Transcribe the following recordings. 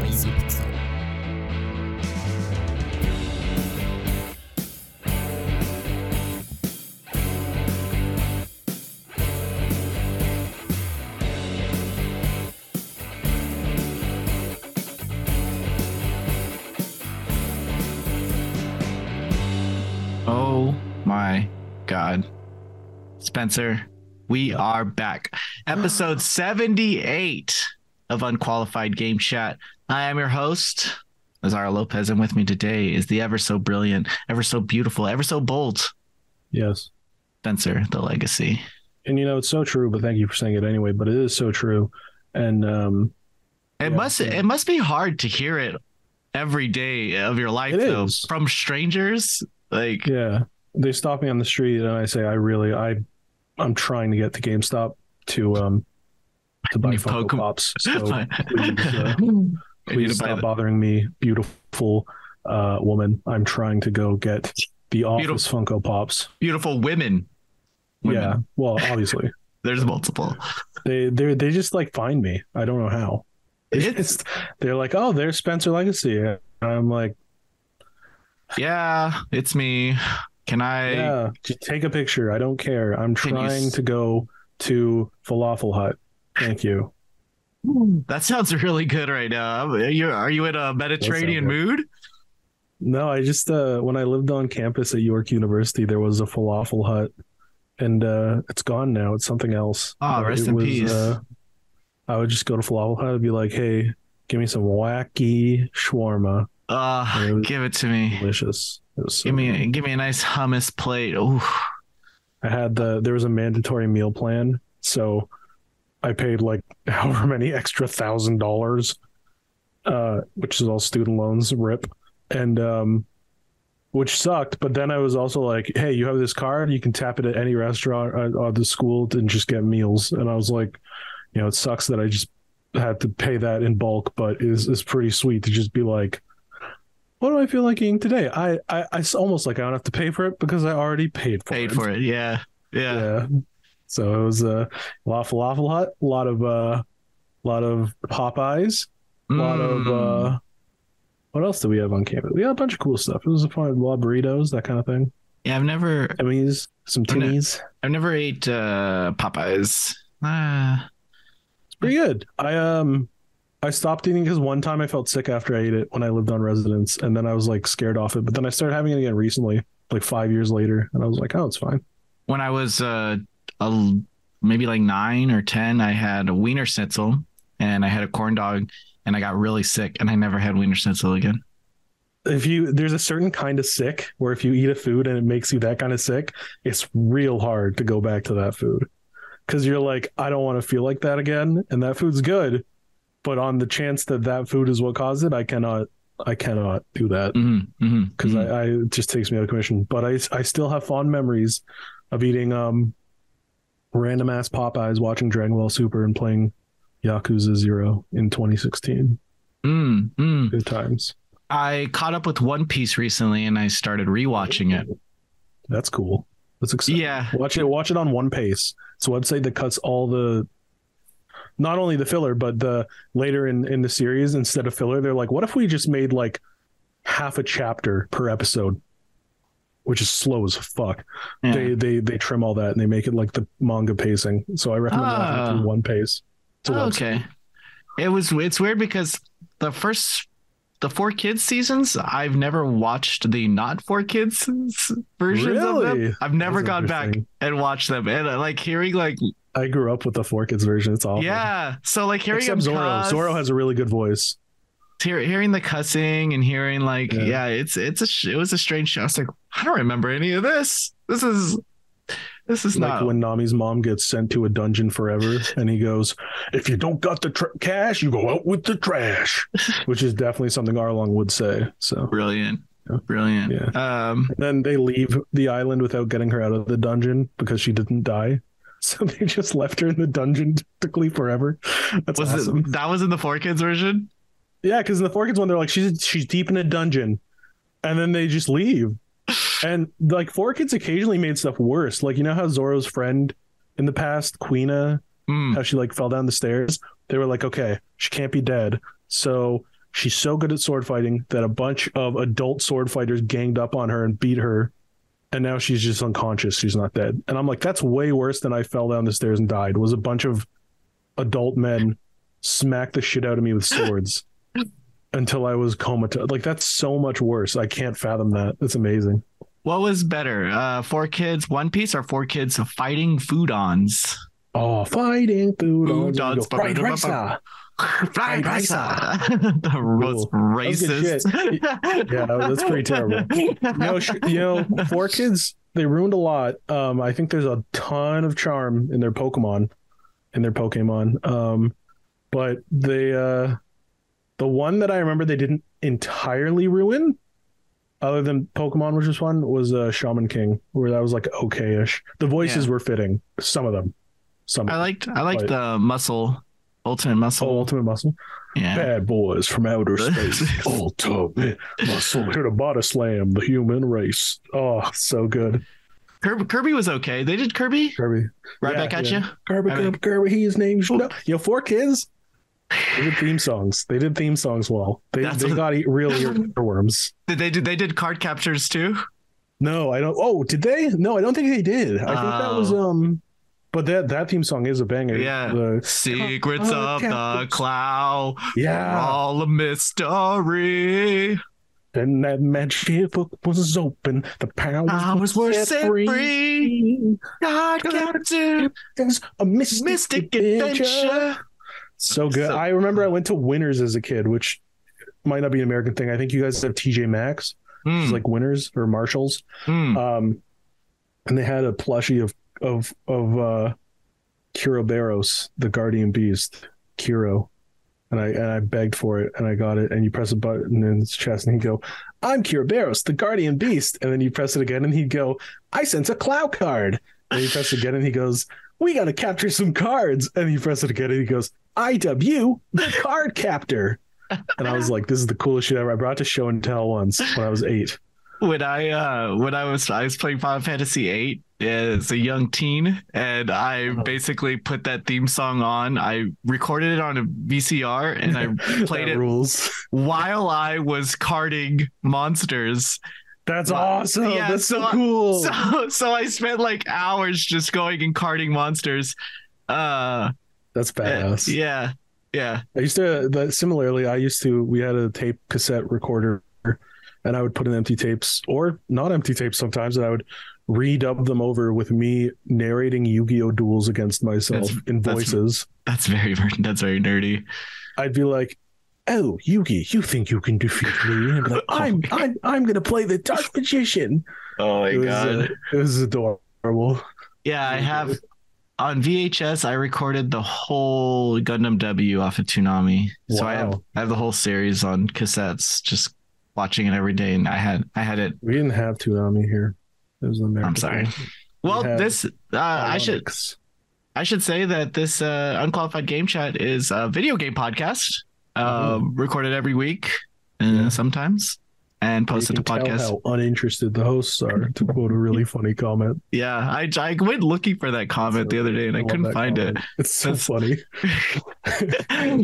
Pixel. Oh my God. Spencer, we are back. Episode 78 of Unqualified Game Chat. I am your host, Lazaro Lopez, and with me today is the ever so brilliant, ever so beautiful, ever so bold Yes. Spencer, the legacy. And you know, it's so true, but thank you for saying it anyway. But it is so true. And um It Yeah, must yeah. it must be hard to hear it every day of your life It though is. from strangers. Like yeah. They stop me on the street and I say, I really I I'm trying to get to GameStop to um to buy Funko poke. Pops. So please, uh, please stop the- bothering me, beautiful uh woman. I'm trying to go get the office Funko Pops. beautiful women. Women. Yeah. Well, obviously. There's multiple. they they they just like find me. I don't know how. It's They're like, oh, there's Spencer Legacy. And I'm like, yeah, it's me. Can I yeah, just take a picture. I don't care. I'm Can you trying to go to Falafel Hut. Thank you. That sounds really good right now. Are you are you in a Mediterranean mood? No, I just uh when I lived on campus at York University, there was a falafel hut, and uh it's gone now. It's something else. Ah, rest in was, peace. Uh, I would just go to falafel hut and be like, "Hey, give me some wacky shawarma. Uh, give it to me. Delicious. So Give me good. give me a nice hummus plate. Ooh. I had the there was a mandatory meal plan, so I paid like however many extra thousand dollars, uh, which is all student loans, rip, and um, which sucked. But then I was also like, hey, you have this card, you can tap it at any restaurant uh, at the school and just get meals. And I was like, you know, it sucks that I just had to pay that in bulk, but is is pretty sweet to just be like. What do I feel like eating today? I, I, I almost like I don't have to pay for it because I already paid for Paid it. for it. Yeah. Yeah. Yeah. So it was uh, a lot of falafel hut, a lot of uh, lot of Popeyes, a lot of Mm. uh, what else do we have on campus? We had a bunch of cool stuff. It was a fun lot of burritos, that kind of thing. yeah, I've never Emmys, some Oh, no. Timmies. I've never ate uh Popeyes. Ah. It's pretty good. I um I stopped eating because one time I felt sick after I ate it when I lived on residence, and then I was like scared off it. But then I started having it again recently, like five years later, and I was like, oh, it's fine. when I was uh a, maybe like nine or ten, I had a wiener schnitzel and I had a corn dog and I got really sick and I never had wiener schnitzel again. if you there's a certain kind of sick where if you eat a food and it makes you that kind of sick, it's real hard to go back to that food because you're like, I don't want to feel like that again, and that food's good, but on the chance that that food is what caused it, I cannot, I cannot do that Mm-hmm, mm-hmm, because I, I it just takes me out of commission. But I I still have fond memories of eating um random ass Popeyes, watching Dragon Ball Super, and playing Yakuza Zero in 2016. mm, mm. Good times. I caught up with One Piece recently and I started rewatching it. That's cool. That's exciting. Yeah. Watch it. Watch it on One Pace. It's a website that cuts all the, not only the filler, but the later in in the series instead of filler. They're like, what if we just made like half a chapter per episode, which is slow as fuck. Yeah. They they they trim all that and they make it like the manga pacing. So I recommend through One Pace. Oh, okay. It was it's weird because the first the four kids seasons I've never watched the not four kids versions of Really? them. I've never That's gone back and watched them and uh, like hearing like I grew up with the Four Kids version. It's awful. yeah so like hearing Except Zoro. cuss, Zoro has a really good voice. hear, hearing the cussing and hearing like yeah, Yeah. it's it's a sh- it was a strange show. I was like I don't remember any of this. This is this is like not when Nami's mom gets sent to a dungeon forever, and he goes, "If you don't got the tr- cash, you go out with the trash," which is definitely something Arlong would say. So brilliant. Yeah. Brilliant. Yeah. Um then they leave the island without getting her out of the dungeon because she didn't die. So they just left her in the dungeon technically forever. That's was awesome. it that was in the four kids version? Yeah, because in the Four Kids one, they're like, she's she's deep in a dungeon, and then they just leave. And like Four Kids occasionally made stuff worse. Like you know how Zoro's friend in the past, Kuina, Mm. how she like fell down the stairs. They were like, okay, she can't be dead, so she's so good at sword fighting that a bunch of adult sword fighters ganged up on her and beat her. And now she's just unconscious. She's not dead. And i'm like that's way worse than i fell down the stairs and died. Was a bunch of adult men smacked the shit out of me with swords until i was comatose. Like that's so much worse. I can't fathom that. That's amazing What was better, uh, four kids One Piece or four kids fighting foodons? oh fighting food Foodons. fried rice ah. Fried rice. the most Cool. That was racist. Yeah, that's pretty terrible. no, sh- you know, four kids they ruined a lot. Um, I think there's a ton of charm in their Pokemon, in their Pokemon. Um, but they, uh, the one that I remember they didn't entirely ruin, other than Pokemon, which was fun, was uh, Shaman King, where that was like okay-ish. The voices Yeah. were fitting, some of them. Some I liked I liked But- the muscle, ultimate muscle. oh, Ultimate Muscle. yeah. Bad boys from outer space. Ultimate Muscle. Here to body slam the human race. Oh, so good. Kirby, Kirby was okay. They did Kirby Kirby. right Yeah, back at yeah. you. Kirby, Kirby, Kirby, he is named. You know, you know, four kids. They did theme songs. They did theme songs well. They That's they what- got eat real earworms. Did they did they did card captors too? No, I don't. Oh, did they? No, I don't think they did. I think that was Oh. um. But that that theme song is a banger. Yeah. The- Secrets Card of the captors. cloud, yeah. all a mystery. And that magic book was open. The powers, Powers were set free. Card capture, There's a mystic, mystic adventure. adventure. So good. So- I remember I went to Winners as a kid, which might not be an American thing. I think you guys have TJ Maxx. It's Hmm, like Winners or Marshalls. hmm. Um, and they had a plushie of of of uh, Barros, the Guardian Beast, Kero. And I and I begged for it, and I got it. And you press a button in his chest, and he'd go, "I'm Barros, the Guardian Beast." And then you press it again, and he'd go, "I sense a Clow card." And you press it again, and he goes, "We got to capture some cards." And he presses it again, and he goes, "IW, the card captor." And I was like, "This is the coolest shit ever." I brought to show and tell once when I was eight. when I uh when I was I was playing Final Fantasy VIII as a young teen, and I Uh-huh. basically put that theme song on. I recorded it on a VCR and I played it rules. while I was carding monsters. That's awesome. Yeah, That's so, so- cool. So so I spent like hours just going and carding monsters. Uh, That's badass. yeah, yeah. I used to. That similarly, I used to. We had a tape cassette recorder, and I would put in empty tapes or not empty tapes sometimes, and I would redub them over with me narrating Yu-Gi-Oh duels against myself That's- in that's- voices. That's very that's very nerdy. I'd be like. Oh, Yugi, you think you can defeat me? And I'd be like, Oh I'm, I'm, I'm gonna play the Dark Magician. Oh my it was, uh, it was adorable. Yeah, I have on VHS. I recorded the whole Gundam W off of Toonami, so I have I have the whole series on cassettes. Just watching it every day, and I had I had it. We didn't have Toonami here. It was an American. I'm sorry. thing. Well, had this uh, I should I should say that this uh, unqualified game chat is a video game podcast, uh, recorded every week, uh, Mm-hmm. Yeah. sometimes, and You posted to podcast. how uninterested the hosts are. To quote a really funny comment, Yeah, I I went looking for that comment the other day, and I, love couldn't find comment. It's so That's- funny.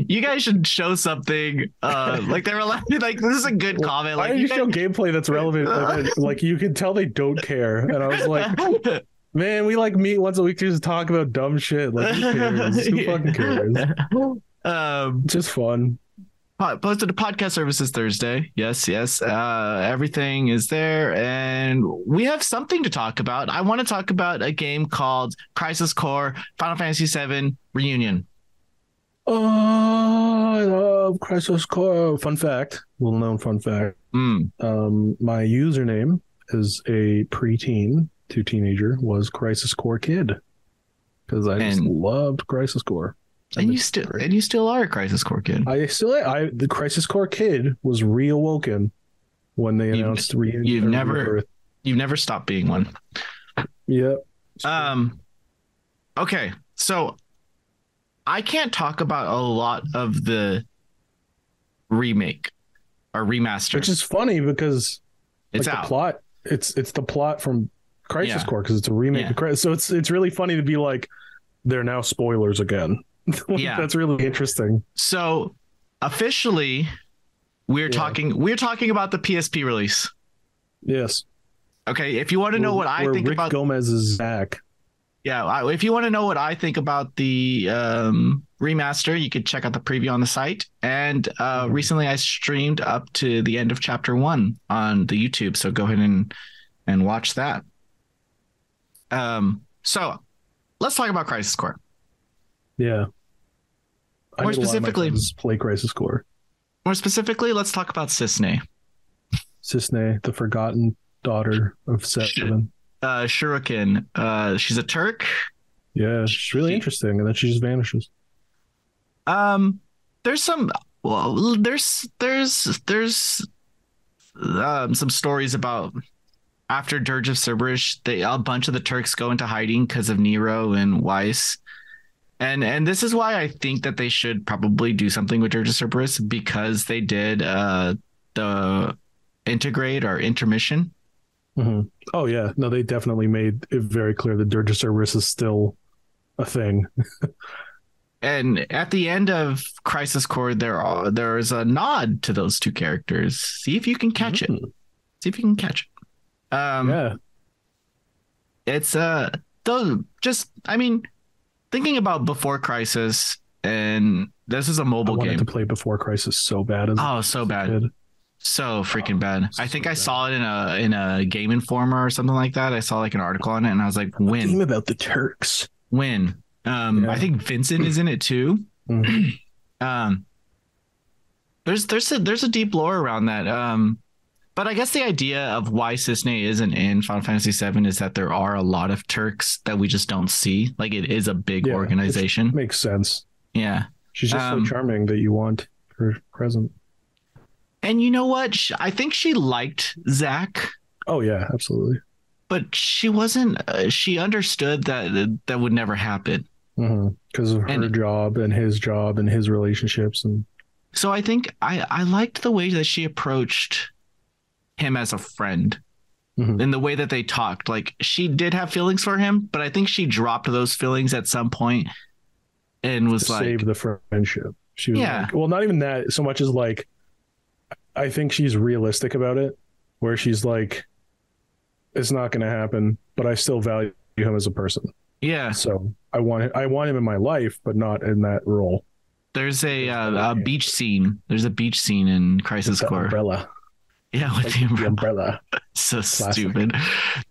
you guys should show something. Uh, like they were like, like this is a good comment. Why Like don't you guys- show gameplay that's relevant? Like, like you can tell they don't care. And I was like, man, we like meet once a week to just talk about dumb shit. Like who cares? Who fucking cares? Um, just fun. Po- posted to podcast services Thursday. Yes, yes. Uh, everything is there, and we have something to talk about. I want to talk about a game called Crisis Core Final Fantasy VII Reunion. Oh, I love Crisis Core. Fun fact, little known fun fact. Mm. Um, my username as a preteen to teenager was Crisis Core Kid because I just loved Crisis Core. And you still and you still are a Crisis Core kid. I still I the Crisis Core Kid was reawoken when they You've- announced reunion. you've never- rebirth. You've never stopped being one. Yep. Um okay, so I can't talk about a lot of the remake or remaster. Which is funny because it's like out. the plot it's it's the plot from Crisis Yeah. Core because it's a remake Yeah. of Crisis. So it's it's really funny to be like they're now spoilers again. Yeah. That's really interesting. So officially we're Yeah. talking we're talking about the PSP release. Yes. Okay, if you want to know what I think Rick about Gomez is Zack. Yeah, if you want to know what I think about the um, remaster, you could check out the preview on the site. And uh, Mhm. recently, I streamed up to the end of chapter one on the YouTube, so go ahead and and watch that. Um, so let's talk about Crisis Core. Yeah. More made a lot of my specifically- play Crisis Core. More specifically, let's talk about Cissnei, Cissnei, the forgotten daughter of Seven. uh, Shuriken. Uh, she's a Turk. Yeah, she's really She- interesting, and then she just vanishes. Um, there's some. Well, there's there's there's um, some stories about after Dirge of Cerberus, they a bunch of the Turks go into hiding because of Nero and Weiss. And and this is why I think that they should probably do something with Dirge of Cerberus because they did uh the Intergrade or intermission. Mhm. Oh yeah, no, they definitely made it very clear that Dirge of Cerberus is still a thing. And at the end of Crisis Core, there are there is a nod to those two characters. See if you can catch it. Mhm. See if you can catch it. Um, yeah, it's uh those just I mean, thinking about before Crisis, and this is a mobile wanted game. to play before Crisis so bad as Oh, so bad, kid. so freaking bad. I so think I saw it in a in a Game Informer or something like that. I saw like an article on it, and I was like, Game about the Turks. When? Um, Yeah. I think Vincent is in it too. Mhm. um there's there's a there's a deep lore around that um but i guess the idea of why Cissnei isn't in final fantasy VII is that there are a lot of turks that we just don't see. Like it is a big Yeah, organization. Makes sense. yeah. She's just Um, so charming that you want her present. and you know what? I think she liked zack Oh yeah, absolutely. but she wasn't uh, she understood that that would never happen. Because of her And- job and his job and his relationships and so i think i i liked the way that she approached him as a friend Mhm. in the way that they talked. Like she did have feelings for him, but I think she dropped those feelings at some point and was like, save the friendship. She was Yeah. like, well, not even that so much as like, I think she's realistic about it, where she's like, it's not going to happen, but I still value him as a person. yeah, So I want I want him in my life, but not in that role. there's a, uh, a beach scene. There's a beach scene in Crisis Core. umbrella, Yeah, with like the the umbrella. umbrella. So Classic. stupid.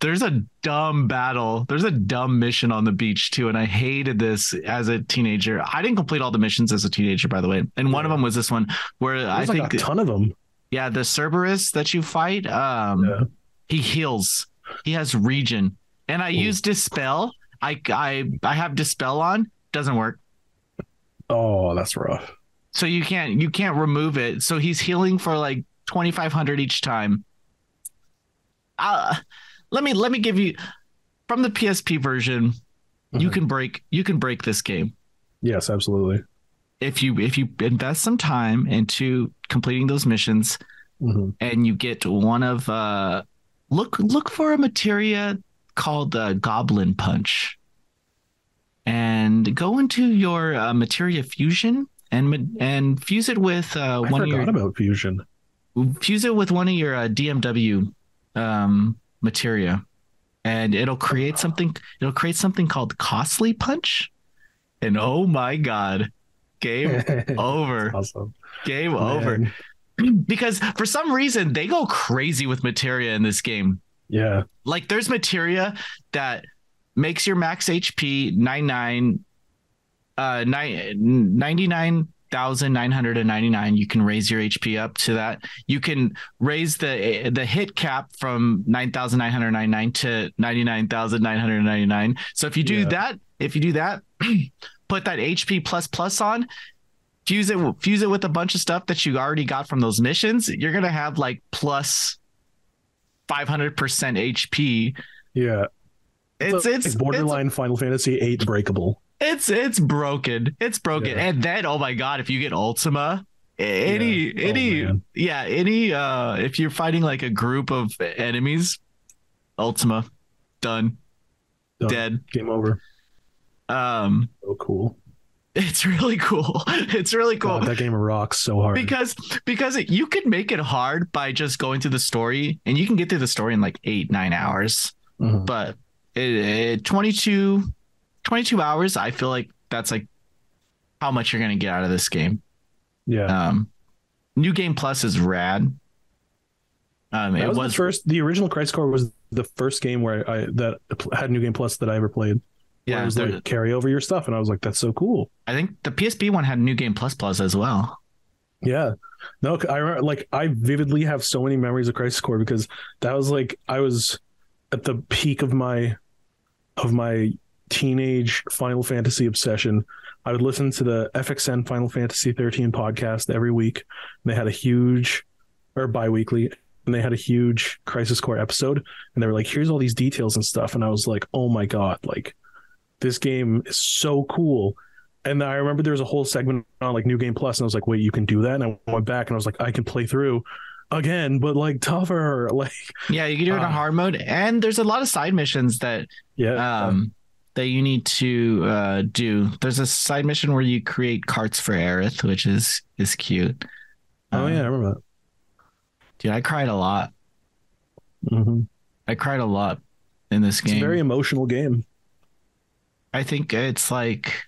There's a dumb battle. There's a dumb mission on the beach too, and I hated this as a teenager. I didn't complete all the missions as a teenager, by the way. And one of them was this one where I like think, a ton of them. yeah, the Cerberus that you fight, um, Yeah. he heals. He has regen, and I Ooh. use dispel. I I I have dispel on. Doesn't work. Oh, that's rough. So you can't you can't remove it. So he's healing for like twenty five hundred each time. Uh, let me let me give you from the PSP version. You Mhm. can break you can break this game Yes, absolutely. if you if you invest some time into completing those missions hmm and you get one of uh look look for a materia called uh, goblin punch and go into your uh, materia fusion and and fuse it with uh, I one of forgot your about fusion fuse it with one of your uh, DMW um, materia, and it'll create something. It'll create something called costly punch, and oh my god, game over. Awesome. Game Man. over. Because for some reason they go crazy with materia in this game. Yeah. Like there's materia that makes your max HP 99 uh 9, 99 1999 you can raise your hp up to that. You can raise the the hit cap from 9999 to 99999 so if you do yeah. that if you do that put that hp plus plus on fuse it fuse it with a bunch of stuff that you already got from those missions you're going to have like plus 500% hp yeah. It's it's, it's borderline it's, final fantasy 8 breakable. It's it's broken. It's broken. Yeah. And then oh my god, if you get Ultima, any Yeah. Oh, any man. yeah, any uh if you're fighting like a group of enemies, Ultima done, Done. dead. Game over. Um So cool. It's really cool. It's really cool. God, that game rocks so hard. because because it, you could make it hard by just going through the story and you can get through the story in like eight nine hours Mhm. but it, it 22 22 hours i feel like that's like how much you're gonna get out of this game Yeah. um new game plus is rad um that it was, was, the first. The original Crisis Core was the first game where I that had New Game Plus that I ever played. Yeah it was there- like carry over your stuff, and I was like, that's so cool. i think the psp one had new game plus plus as well Yeah. No, I remember, like I vividly have so many memories of Crisis Core because that was like I was at the peak of my of my teenage Final Fantasy obsession. I would listen to the FXN Final Fantasy 13 podcast every week. And they had a huge or bi-weekly and they had a huge Crisis Core episode and they were like here's all these details and stuff and I was like, "Oh my god, like this game is so cool." And I remember there was a whole segment on like New Game Plus, and I was like, wait, you can do that? And I went back and I was like, I can play through again, but like tougher. Like, yeah you can do it in Ah. hard mode and there's a lot of side missions that yeah. um that you need to uh do there's a side mission where you create carts for Aerith, which is is cute oh, Um, yeah, I remember that. dude i cried a lot that. hmm i cried a lot in this game. It's a very emotional game. i think it's like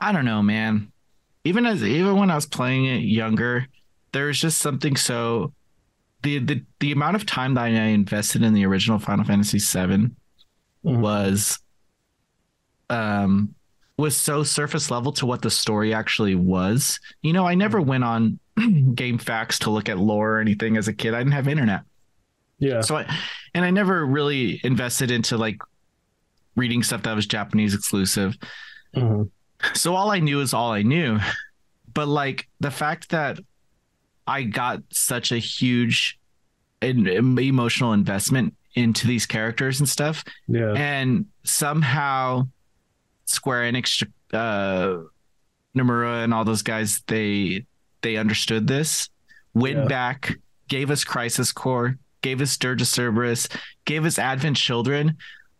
i don't know man even as even when i was playing it younger there was just something so the the, the amount of time that i invested in the original final fantasy 7 Mhm. was um was so surface level to what the story actually was. You know, I never went on GameFAQs to look at lore or anything as a kid. I didn't have internet. Yeah. So I and I never really invested into like reading stuff that was Japanese exclusive. Mhm. So all I knew is all I knew. But like the fact that I got such a huge emotional investment into these characters and stuff Yeah. and somehow Square Enix, uh, Nomura, and all those guys they they understood this, went Yeah. back, gave us Crisis Core, gave us Dirge of Cerberus, gave us Advent Children.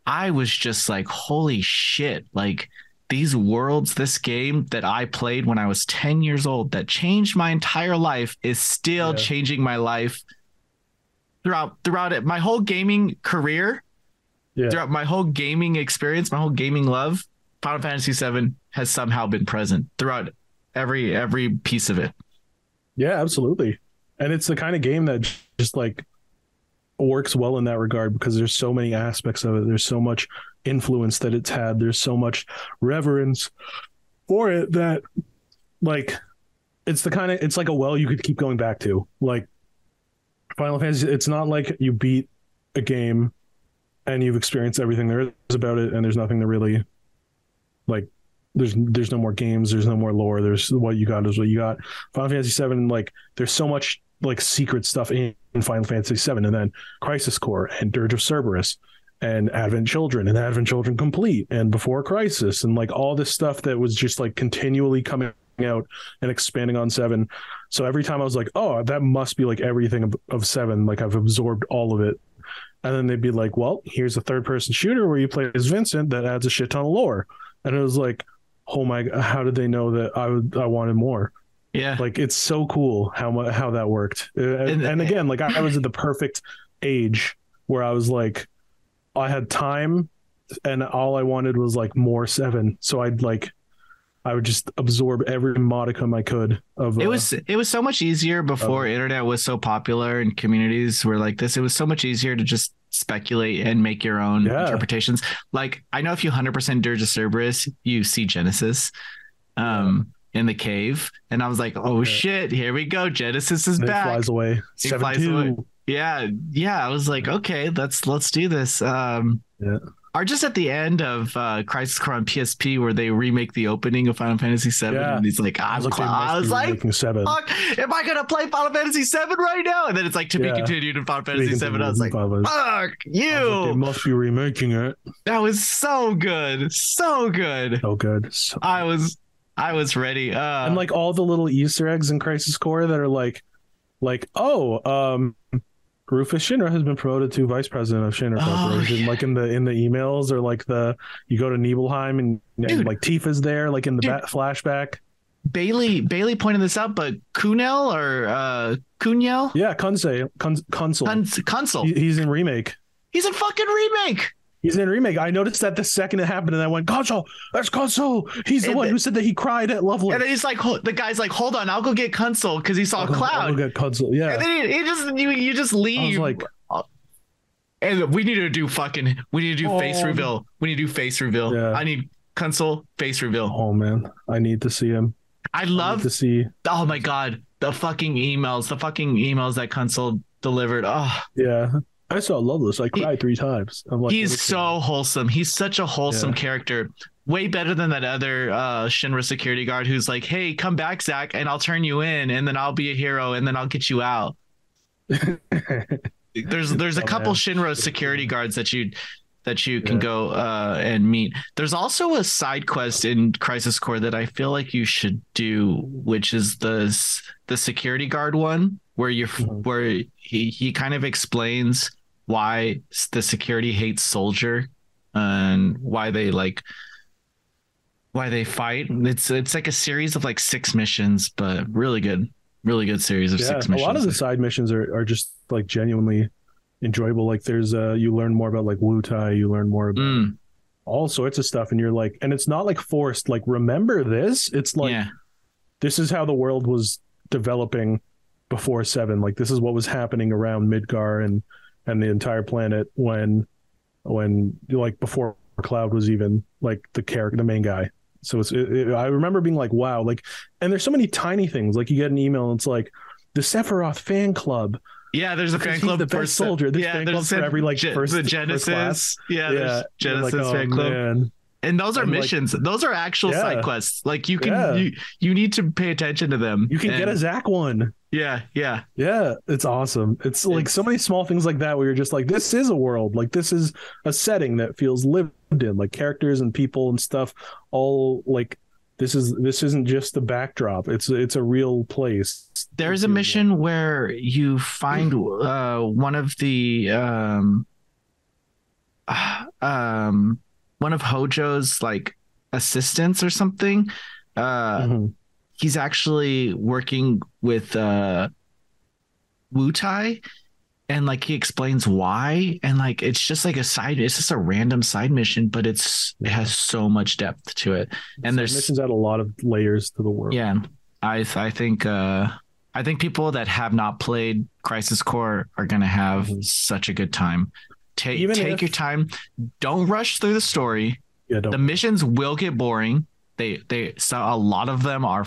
I was just like, holy shit! Like these worlds, this game that I played when I was ten years old, that changed my entire life, is still Yeah. changing my life throughout throughout it. My whole gaming career Yeah. throughout my whole gaming experience, my whole gaming love, Final Fantasy VII has somehow been present throughout every every piece of it. Yeah, absolutely. And it's the kind of game that just like works well in that regard because there's so many aspects of it. There's so much influence that it's had. There's so much reverence for it that like it's the kind of it's like a well you could keep going back to. Like Final Fantasy it's not like you beat a game and you've experienced everything there is about it and there's nothing to really like there's there's no more games, there's no more lore. There's what you got is what you got. Final Fantasy Seven, like there's so much like secret stuff in, in Final Fantasy Seven, and then Crisis Core and Dirge of Cerberus and Advent Children and Advent Children Complete and Before Crisis and like all this stuff that was just like continually coming out and expanding on seven. So every time I was like, oh, that must be like everything of, of seven. Like I've absorbed all of it. And then they'd be like, well, here's a third person shooter where you play as Vincent that adds a shit ton of lore. And it was like, oh my, how did they know that I would, I wanted more? Yeah. Like it's so cool how how that worked. Uh, And, And- again, like I, I was at the perfect age where I was like, I had time, and all I wanted was like more seven. So I'd like, I would just absorb every modicum I could of. It uh, was it was so much easier before internet was so popular and communities were like this. It was so much easier to just speculate and make your own Yeah. interpretations. Like I know if you hundred percent Dirge of Cerberus, you see Genesis um in the cave. And I was like, oh shit, here we go. Genesis is and it back. flies away. He flies away. Yeah, yeah. I was like, okay, let's let's do this. Um, Yeah. Or just at the end of uh, Crisis Core on PSP, where they remake the opening of Final Fantasy VII, Yeah. and he's like, I I'm was like, I was like, fuck, am I gonna play Final Fantasy VII right now? And then it's like to be continued in Final Fantasy VII. I was like, fuck I was like, they you. must be remaking it. That was so good, so good. So good. So I was, I was ready. Uh, and like all the little Easter eggs in Crisis Core that are like, like oh, um, Rufus Shinra has been promoted to vice president of Shinra Oh, Corporation. yeah. Like in the in the emails or like the you go to Nibelheim and, and like Tifa's there, like in the Dude. ba- flashback. Bailey Bailey pointed this out, but Kunel or uh Kunyel? Yeah, Kunsel. Cons- Kunsel. He- he's in remake. He's in fucking remake. He's in a remake. I noticed that the second it happened, and I went, Kunsel, that's Kunsel. He's the And one the- who said that he cried at Lovely. And then he's like, the guy's like, hold on, I'll go get Kunsel because he saw a cloud. Look get Kunsel. Yeah. And then he, he just you you just I was leave. like, uh, and we need to do fucking we need to do face Oh. reveal. We need to do face reveal. Yeah. I need Kunsel face reveal. oh man, I need to see him. I I love to see. oh my god, the fucking emails, the fucking emails that Kunsel delivered. Oh, Yeah. I saw Loveless. I cried three times. I'm like, he's so wholesome. He's such a wholesome Yeah. character. Way better than that other uh, Shinra security guard who's like, "Hey, come back, Zack, and I'll turn you in, and then I'll be a hero, and then I'll get you out." There's there's a Oh, couple. Shinra security guards that you that you can Yeah. go uh, and meet. There's also a side quest in Crisis Core that I feel like you should do, which is the the security guard one, where you're Mhm. where he he kind of explains why the security hates Soldier and why they like why they fight. It's it's like a series of like six missions, but really good, really good series of yeah, six a missions. lot of the side missions are, are just like genuinely enjoyable. Like there's uh you learn more about like Wutai, you learn more about Mm, all sorts of stuff, and you're like, and it's not like forced. Like remember this? It's like yeah, this is how the world was developing before seven. Like this is what was happening around Midgar and and the entire planet when when like before Cloud was even like the character, the main guy. So it's it, it- I remember being like, wow, like, and there's so many tiny things. Like you get an email and it's like the Sephiroth fan club. yeah. There's a fan club the best soldier. There's yeah, fan clubs for every, like, Ge- first- the first Genesis. class. yeah, there's yeah, Genesis like, fan oh, club. man. And those are And, like- missions. those are actual Yeah. side quests. Like you can Yeah. you you need to pay attention to them. You can get a Zack one. Yeah, yeah. Yeah, it's awesome. It's like It's- so many small things like that where you're just like, this is a world. Like this is a setting that feels lived in, like characters and people and stuff. All like this is this isn't just the backdrop. It's it's a real place. There's a mission where you find uh one of the um um one of Hojo's like assistants or something. Uh like- Mhm. He's actually working with uh Wutai and like he explains why and like it's just like a side it's just a random side mission but it's it has so much depth to it and there's missions add a lot of layers to the world. yeah i i think uh i think people that have not played crisis core are gonna have Mhm. such a good time take Even take if- your time don't rush through the story yeah. Don't, the missions will get boring they they so a lot of them are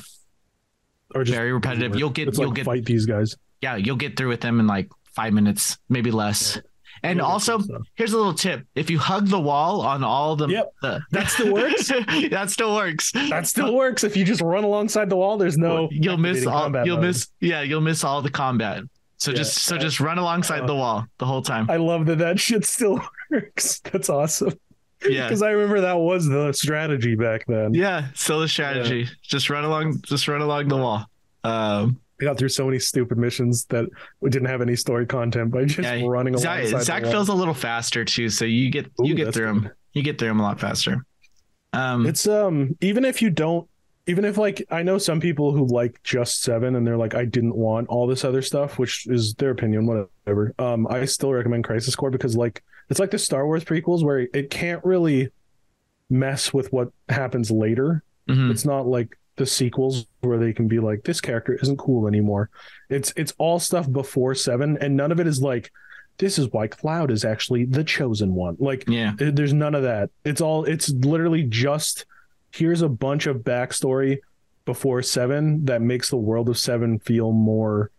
or just very repetitive. You'll get- you'll like get- fight these guys. yeah, you'll get through with them in like five minutes, maybe less. And also, stuff. here's a little tip: if you hug the wall on all the, Yep, the that still works. that still works. that still works. If you just run alongside the wall, there's no. you'll miss all. combat You'll mode. miss. Yeah, you'll miss all the combat. So Yeah. just so just run alongside Uh, the wall the whole time. I love that that shit still works. That's awesome. Yeah. Because I remember that was the strategy back then. Yeah, still the strategy. Just run along. Just run along the wall. Um, I got through so many stupid missions that we didn't have any story content by just Yeah, running Zack, alongside. Zack the wall. feels a little faster too, so you get you get through them. You get through them a lot faster. Um, It's um even if you don't even if like I know some people who like just seven and they're like I didn't want all this other stuff, which is their opinion, whatever. Um, I still recommend Crisis Core because like it's like the Star Wars prequels where it can't really mess with what happens later. mhm. It's not like the sequels where they can be like this character isn't cool anymore. It's it's all stuff before seven, and none of it is like this is why Cloud is actually the chosen one. Like yeah. there- there's none of that. It's all it's literally just here's a bunch of backstory before seven that makes the world of seven feel more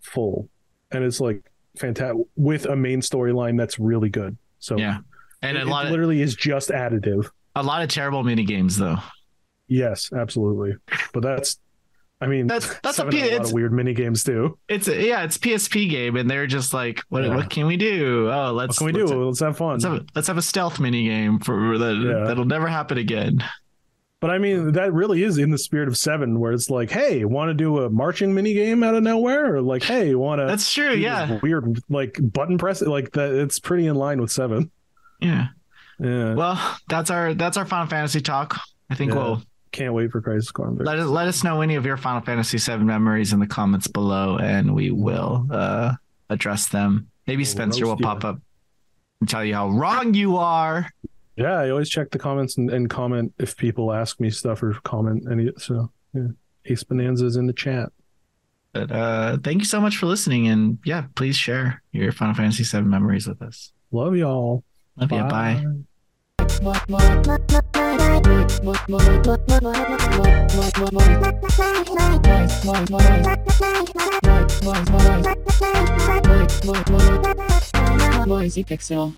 full, and it's like fantastic with a main storyline that's really good. So Yeah. And it, a lot it of literally is just additive. a lot of terrible mini games though. Yes, absolutely. But that's, I mean, That's- that's a P- a lot of weird mini games too. It's a, yeah, it's PSP game, and they're just like, what Yeah. what can we do? Oh, let's What can we let's, do? Let's have fun. Let's have, let's have a stealth mini game for that Yeah. that'll never happen again. But I mean, that really is in the spirit of Seven, where it's like, hey, want to do a marching mini game out of nowhere, or like, hey, want to That's true. Yeah. weird like button press, like that. It's pretty in line with Seven. Yeah. Yeah, Well, that's our that's our Final Fantasy talk. I think Yeah. we'll can't wait for Crisis Core. let us let us know any of your Final Fantasy VII memories in the comments below, and we will uh, address them. Maybe Spencer will pop up and tell you how wrong you are. Yeah, I always check the comments and, and comment if people ask me stuff or comment any. So yeah, Ace Bonanza's in the chat. But uh, thank you so much for listening, and yeah, please share your Final Fantasy VII memories with us. Love y'all. Love you. Bye. Noisy Pixel.